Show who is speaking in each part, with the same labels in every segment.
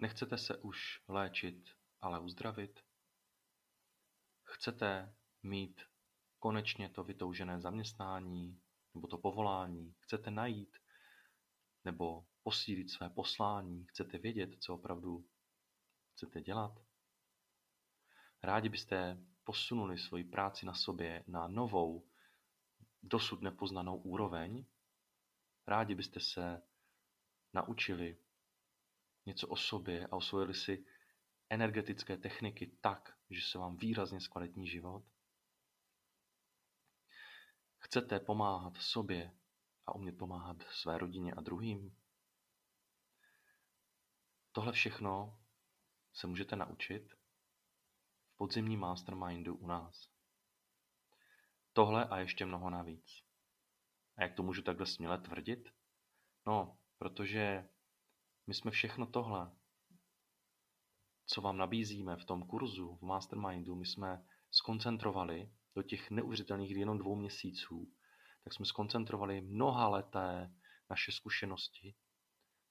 Speaker 1: Nechcete se už léčit, ale uzdravit? Chcete mít konečně to vytoužené zaměstnání nebo to povolání? Chcete najít nebo posílit své poslání? Chcete vědět, co opravdu chcete dělat? Rádi byste posunuli svoji práci na sobě na novou, dosud nepoznanou úroveň? Rádi byste se naučili něco o sobě a osvojili si energetické techniky tak, že se vám výrazně zkvalitní život? Chcete pomáhat sobě a umět pomáhat své rodině a druhým? Tohle všechno se můžete naučit v podzimním mastermindu u nás. Tohle a ještě mnoho navíc. A jak to můžu takhle směle tvrdit? No, protože my jsme všechno tohle, co vám nabízíme v tom kurzu, v mastermindu, my jsme skoncentrovali do těch neuvěřitelných jenom dvou měsíců, tak jsme skoncentrovali mnoha leté naše zkušenosti,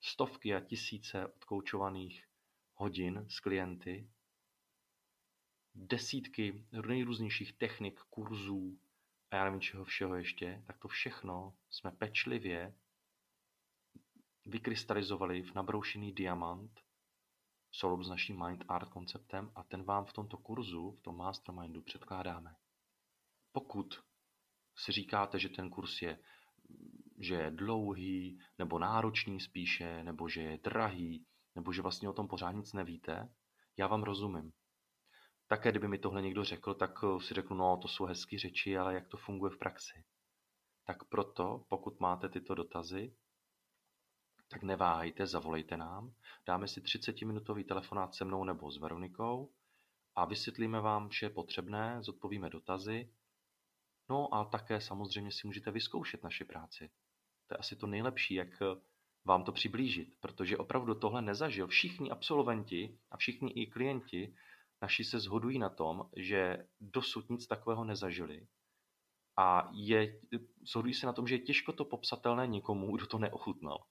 Speaker 1: stovky a tisíce odkoučovaných hodin s klienty, desítky nejrůznějších technik, kurzů a já nevím čeho všeho ještě, tak to všechno jsme pečlivě vykrystalizovali v nabroušený diamant v s naším Mind Art konceptem a ten vám v tomto kurzu, v tom Mastermindu předkládáme. Pokud si říkáte, že ten kurz je, že je dlouhý, nebo náročný spíše, nebo že je drahý, nebo že vlastně o tom pořád nic nevíte, já vám rozumím. Také kdyby mi tohle někdo řekl, tak si řeknu, no to jsou hezké řeči, ale jak to funguje v praxi. Tak proto, pokud máte tyto dotazy, tak neváhejte, zavolejte nám, dáme si 30-minutový telefonát se mnou nebo s Veronikou a vysvětlíme vám vše potřebné, zodpovíme dotazy, no a také samozřejmě si můžete vyzkoušet naši práci. To je asi to nejlepší, jak vám to přiblížit, protože opravdu tohle nezažil. Všichni absolventi a všichni i klienti naši se shodují na tom, že dosud nic takového nezažili a je, shodují se na tom, že je těžko to popsatelné někomu, kdo to neochutnal.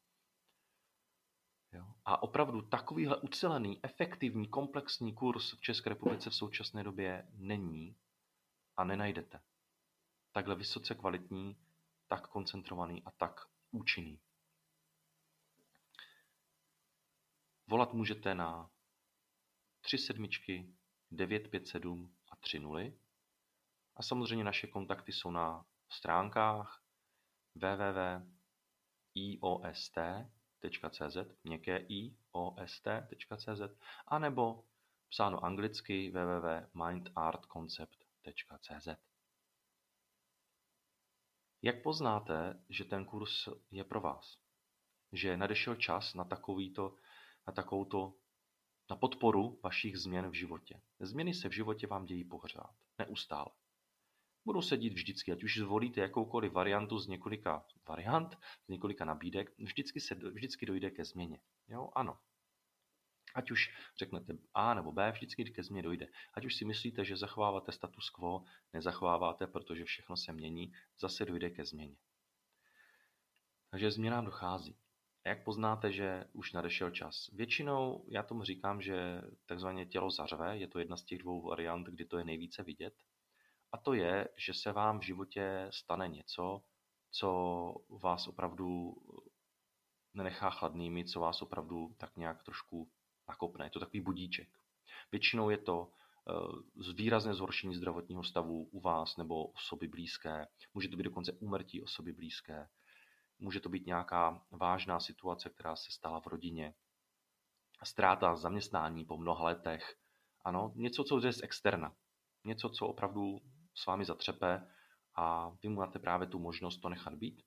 Speaker 1: A opravdu takovýhle ucelený, efektivní, komplexní kurz v České republice v současné době není a nenajdete. Takhle vysoce kvalitní, tak koncentrovaný a tak účinný. Volat můžete na 3 sedmičky, 957 a 3 nuly. A samozřejmě naše kontakty jsou na stránkách www.iost.cz, měkké i, ost.cz, anebo psáno anglicky www.mindartconcept.cz. Jak poznáte, že ten kurz je pro vás? Že nadešel čas na takovýto na takovouto na podporu vašich změn v životě. Změny se v životě vám dějí pořád, neustále. Budou se dít vždycky, ať už zvolíte jakoukoliv variantu z několika variant, z několika nabídek, vždycky, se, vždycky dojde ke změně. Jo, ano. Ať už řeknete A nebo B, vždycky ke změně dojde. Ať už si myslíte, že zachováváte status quo, nezachováváte, protože všechno se mění, zase dojde ke změně. Takže změnám dochází. A jak poznáte, že už nadešel čas? Většinou já tomu říkám, že takzvaně tělo zařve, je to jedna z těch dvou variant, kdy to je nejvíce vidět. A to je, že se vám v životě stane něco, co vás opravdu nenechá chladnými, co vás opravdu tak nějak trošku nakopne. Je to takový budíček. Většinou je to uh, výrazné zhoršení zdravotního stavu u vás nebo osoby blízké. Může to být dokonce úmrtí osoby blízké. Může to být nějaká vážná situace, která se stala v rodině. Ztráta zaměstnání po mnoha letech. Ano, něco, co jde z externa. Něco, co opravdu s vámi zatřepe a vy mu máte právě tu možnost to nechat být.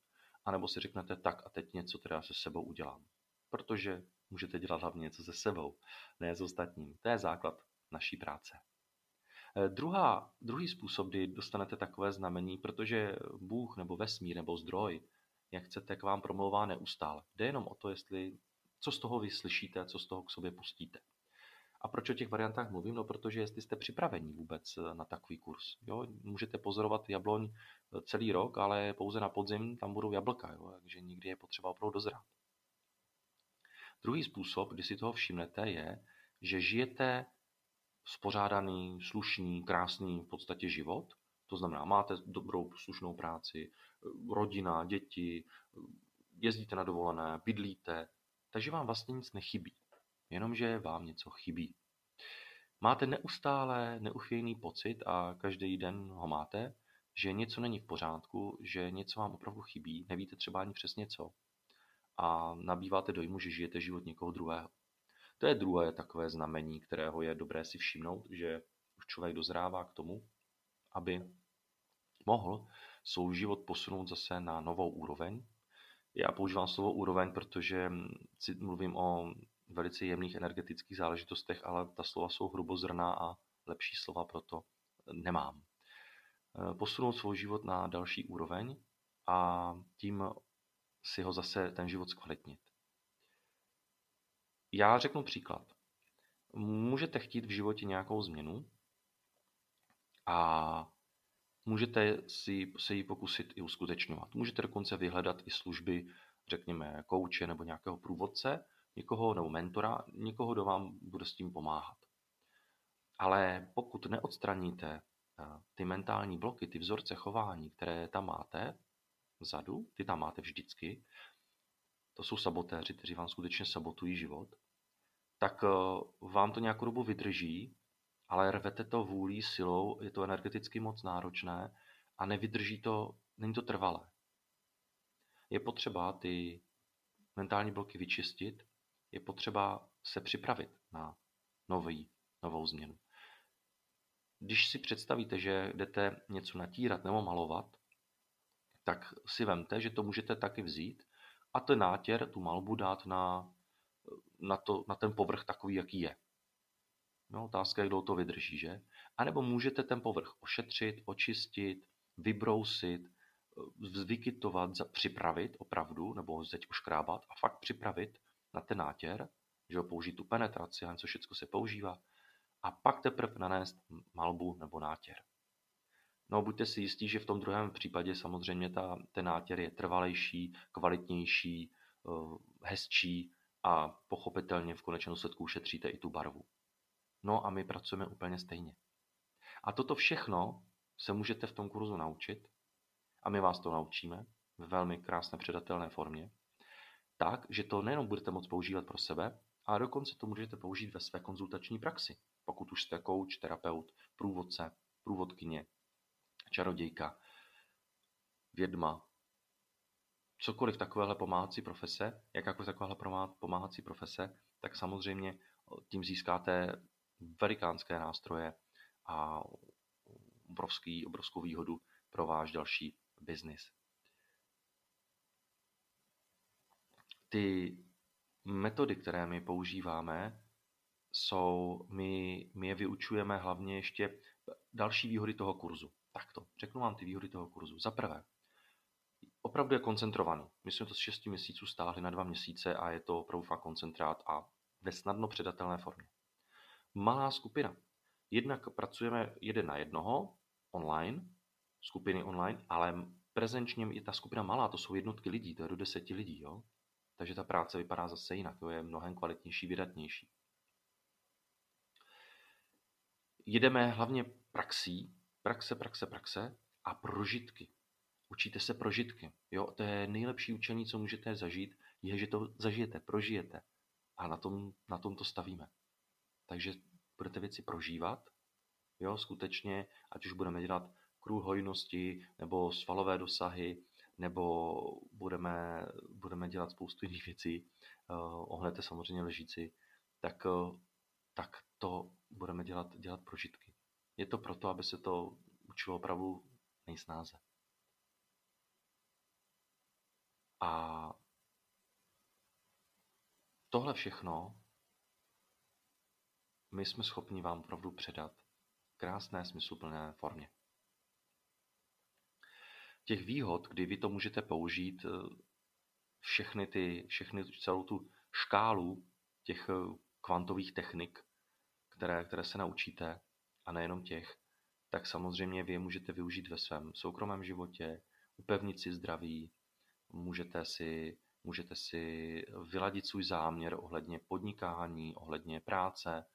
Speaker 1: A nebo si řeknete tak a teď něco teda se sebou udělám. Protože můžete dělat hlavně něco se sebou, ne s ostatním. To je základ naší práce. Eh, druhá, druhý způsob, kdy dostanete takové znamení, protože Bůh nebo vesmír nebo zdroj jak chcete, k vám promlouvá neustále. Jde jenom o to, jestli, co z toho vy slyšíte, co z toho k sobě pustíte. A proč o těch variantách mluvím? No, protože jestli jste připraveni vůbec eh, na takový kurz. Jo? Můžete pozorovat jabloň eh, celý rok, ale pouze na podzim tam budou jablka, jo? takže nikdy je potřeba opravdu dozrát. Druhý způsob, kdy si toho všimnete, je, že žijete spořádaný, slušný, krásný v podstatě život. To znamená, máte dobrou, slušnou práci, rodina, děti, jezdíte na dovolené, bydlíte, takže vám vlastně nic nechybí. Jenomže vám něco chybí. Máte neustále neuchvějný pocit a každý den ho máte, že něco není v pořádku, že něco vám opravdu chybí, nevíte třeba ani přesně co. A nabýváte dojmu, že žijete život někoho druhého. To je druhé takové znamení, kterého je dobré si všimnout, že už člověk dozrává k tomu, aby mohl svůj život posunout zase na novou úroveň. Já používám slovo úroveň, protože mluvím o velice jemných energetických záležitostech, ale ta slova jsou hrubozrná a lepší slova proto nemám. Eh, posunout svůj život na další úroveň a tím si ho zase ten život zkvalitnit. Já řeknu příklad. Můžete chtít v životě nějakou změnu a můžete si, se ji pokusit i uskutečňovat. Můžete dokonce vyhledat i služby, řekněme, kouče nebo nějakého průvodce, někoho nebo mentora, někoho, kdo vám bude s tím pomáhat. Ale pokud neodstraníte eh, ty mentální bloky, ty vzorce chování, které tam máte vzadu, ty tam máte vždycky, to jsou sabotéři, kteří vám skutečně sabotují život, tak eh, vám to nějakou dobu vydrží, ale rvete to vůlí, silou, je to energeticky moc náročné a nevydrží to, není to trvalé. Je potřeba ty mentální bloky vyčistit, je potřeba se připravit na nový, novou změnu. Když si představíte, že jdete něco natírat nebo malovat, tak si vemte, že to můžete taky vzít a ten nátěr, tu malbu dát na, na, to, na ten povrch takový, jaký je. No, otázka je, kdo to vydrží, že? A nebo můžete ten povrch ošetřit, očistit, vybrousit, vykytovat, připravit opravdu, nebo zeď oškrábat a fakt připravit na ten nátěr, že ho použít tu penetraci a něco všechno se používá, a pak teprve nanést malbu nebo nátěr. No buďte si jistí, že v tom druhém případě samozřejmě ta, ten nátěr je trvalejší, kvalitnější, eh, hezčí a pochopitelně v konečném důsledku ušetříte i tu barvu. No a my pracujeme úplně stejně. A toto všechno se můžete v tom kurzu naučit a my vás to naučíme v velmi krásné předatelné formě, tak, že to nejenom budete moct používat pro sebe, ale dokonce to můžete použít ve své konzultační praxi, pokud už jste coach, terapeut, průvodce, průvodkyně, čarodějka, vědma, cokoliv takovéhle pomáhací profese, jakákoliv takovéhle pomáhací profese, tak samozřejmě tím získáte velikánské nástroje a obrovský, obrovskou výhodu pro váš další biznis. Ty metody, které my používáme, jsou, my, my je vyučujeme hlavně ještě další výhody toho kurzu. Takto, řeknu vám ty výhody toho kurzu. Za prvé, opravdu je koncentrovaný. My jsme to z 6 měsíců stáhli na 2 měsíce a je to opravdu fakt koncentrát a ve snadno předatelné formě. Malá skupina. Jednak pracujeme jeden na jednoho, online, skupiny online, ale prezenčně je ta skupina malá, to jsou jednotky lidí, to je do deseti lidí, jo? Takže ta práce vypadá zase jinak, to je mnohem kvalitnější, vydatnější. Jedeme hlavně praxí, praxe, praxe, praxe a prožitky. Učíte se prožitky. Jo? To je nejlepší učení, co můžete zažít, je, že to zažijete, prožijete. A na tom, na tom to stavíme. Takže budete věci prožívat, jo, skutečně, ať už budeme dělat kruh hojnosti, nebo svalové dosahy, nebo budeme, budeme dělat spoustu jiných věcí, uh, ohnete samozřejmě ležíci, tak, uh, tak to budeme dělat, dělat prožitky. Je to proto, aby se to učilo opravdu nejsnáze. A tohle všechno my jsme schopni vám opravdu předat krásné, smysluplné formě těch výhod, kdy vy to můžete použít, eh, všechny ty, všechny celou tu škálu těch eh, kvantových technik, které, které se naučíte, a nejenom těch, tak samozřejmě vy je můžete využít ve svém soukromém životě, upevnit si zdraví, můžete si, můžete si vyladit svůj záměr ohledně podnikání, ohledně práce,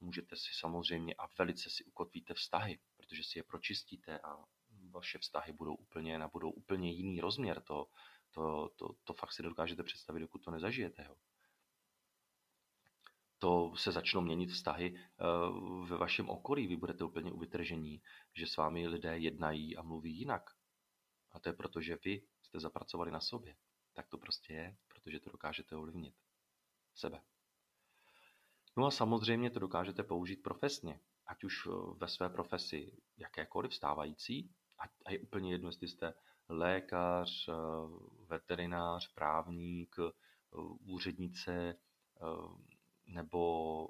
Speaker 1: můžete si samozřejmě a velice si ukotvíte vztahy, protože si je pročistíte a vaše vztahy budou úplně, nabudou úplně jiný rozměr. To, to, to, to fakt si dokážete představit, dokud to nezažijete. Jo. To se začnou měnit vztahy eh, ve vašem okolí. Vy budete úplně uvytržení, že s vámi lidé jednají a mluví jinak. A to je proto, že vy jste zapracovali na sobě. Tak to prostě je, protože to dokážete ovlivnit sebe. No a samozřejmě to dokážete použít profesně, ať už eh, ve své profesi jakékoliv stávající, a je úplně jedno, jestli jste lékař, eh, veterinář, právník, eh, úřednice nebo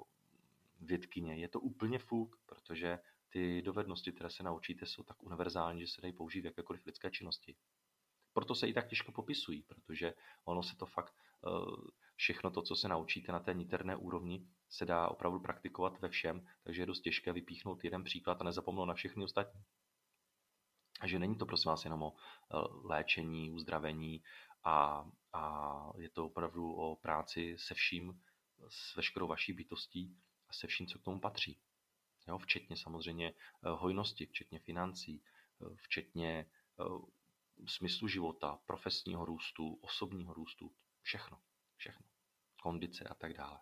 Speaker 1: vědkyně. Je to úplně fuk, protože ty dovednosti, které se naučíte, jsou tak univerzální, že se dají použít v jakékoliv lidské činnosti. Proto se i tak těžko popisují, protože ono se to fakt, všechno to, co se naučíte na té niterné úrovni, se dá opravdu praktikovat ve všem, takže je dost těžké vypíchnout jeden příklad a nezapomenout na všechny ostatní. A že není to prosím vás jenom o e, léčení, uzdravení a, a je to opravdu o práci se vším, s veškerou vaší bytostí a se vším, co k tomu patří. Jo, včetně samozřejmě e, hojnosti, včetně financí, e, včetně smyslu života, profesního růstu, osobního růstu, všechno, všechno, kondice a tak dále.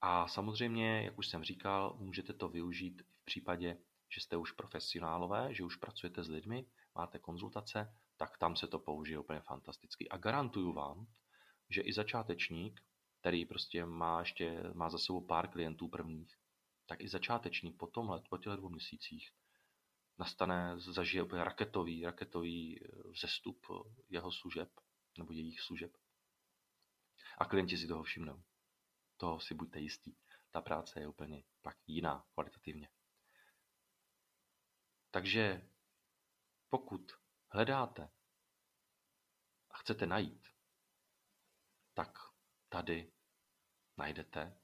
Speaker 1: A samozřejmě, jak už jsem říkal, můžete to využít v případě, že jste už profesionálové, že už pracujete s lidmi, máte konzultace, tak tam se to použije úplně fantasticky. A garantuju vám, že i začátečník, který prostě má ještě má za sebou pár klientů prvních, tak i začátečník po tomhle, po těchto dvou měsících nastane, zažije úplně raketový, raketový eh, vzestup jeho služeb nebo jejich služeb. A klienti si toho všimnou. Toho si buďte jistí. Ta práce je úplně pak jiná kvalitativně. Takže pokud hledáte a chcete najít, tak tady najdete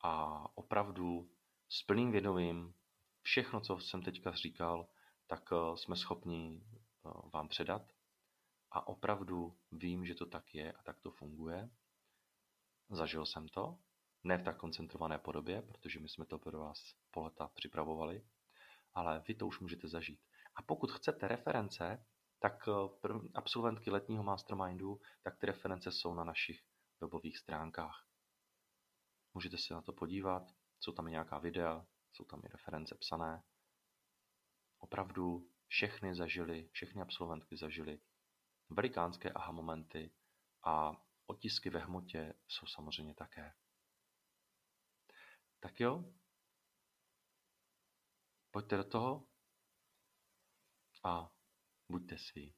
Speaker 1: a opravdu s plným vědomím všechno, co jsem teďka říkal, tak eh, jsme schopni eh, vám předat a opravdu vím, že to tak je a tak to funguje. Zažil jsem to, ne v tak koncentrované podobě, protože my jsme to pro vás po leta připravovali, ale vy to už můžete zažít. A pokud chcete reference, tak eh, absolventky letního mastermindu, tak ty reference jsou na našich webových stránkách. Můžete se na to podívat, jsou tam i nějaká videa, jsou tam i reference psané. Opravdu všechny zažili, všechny absolventky zažili velikánské aha momenty a otisky ve hmotě jsou samozřejmě také. Tak jo, pojďte do toho a buďte svý.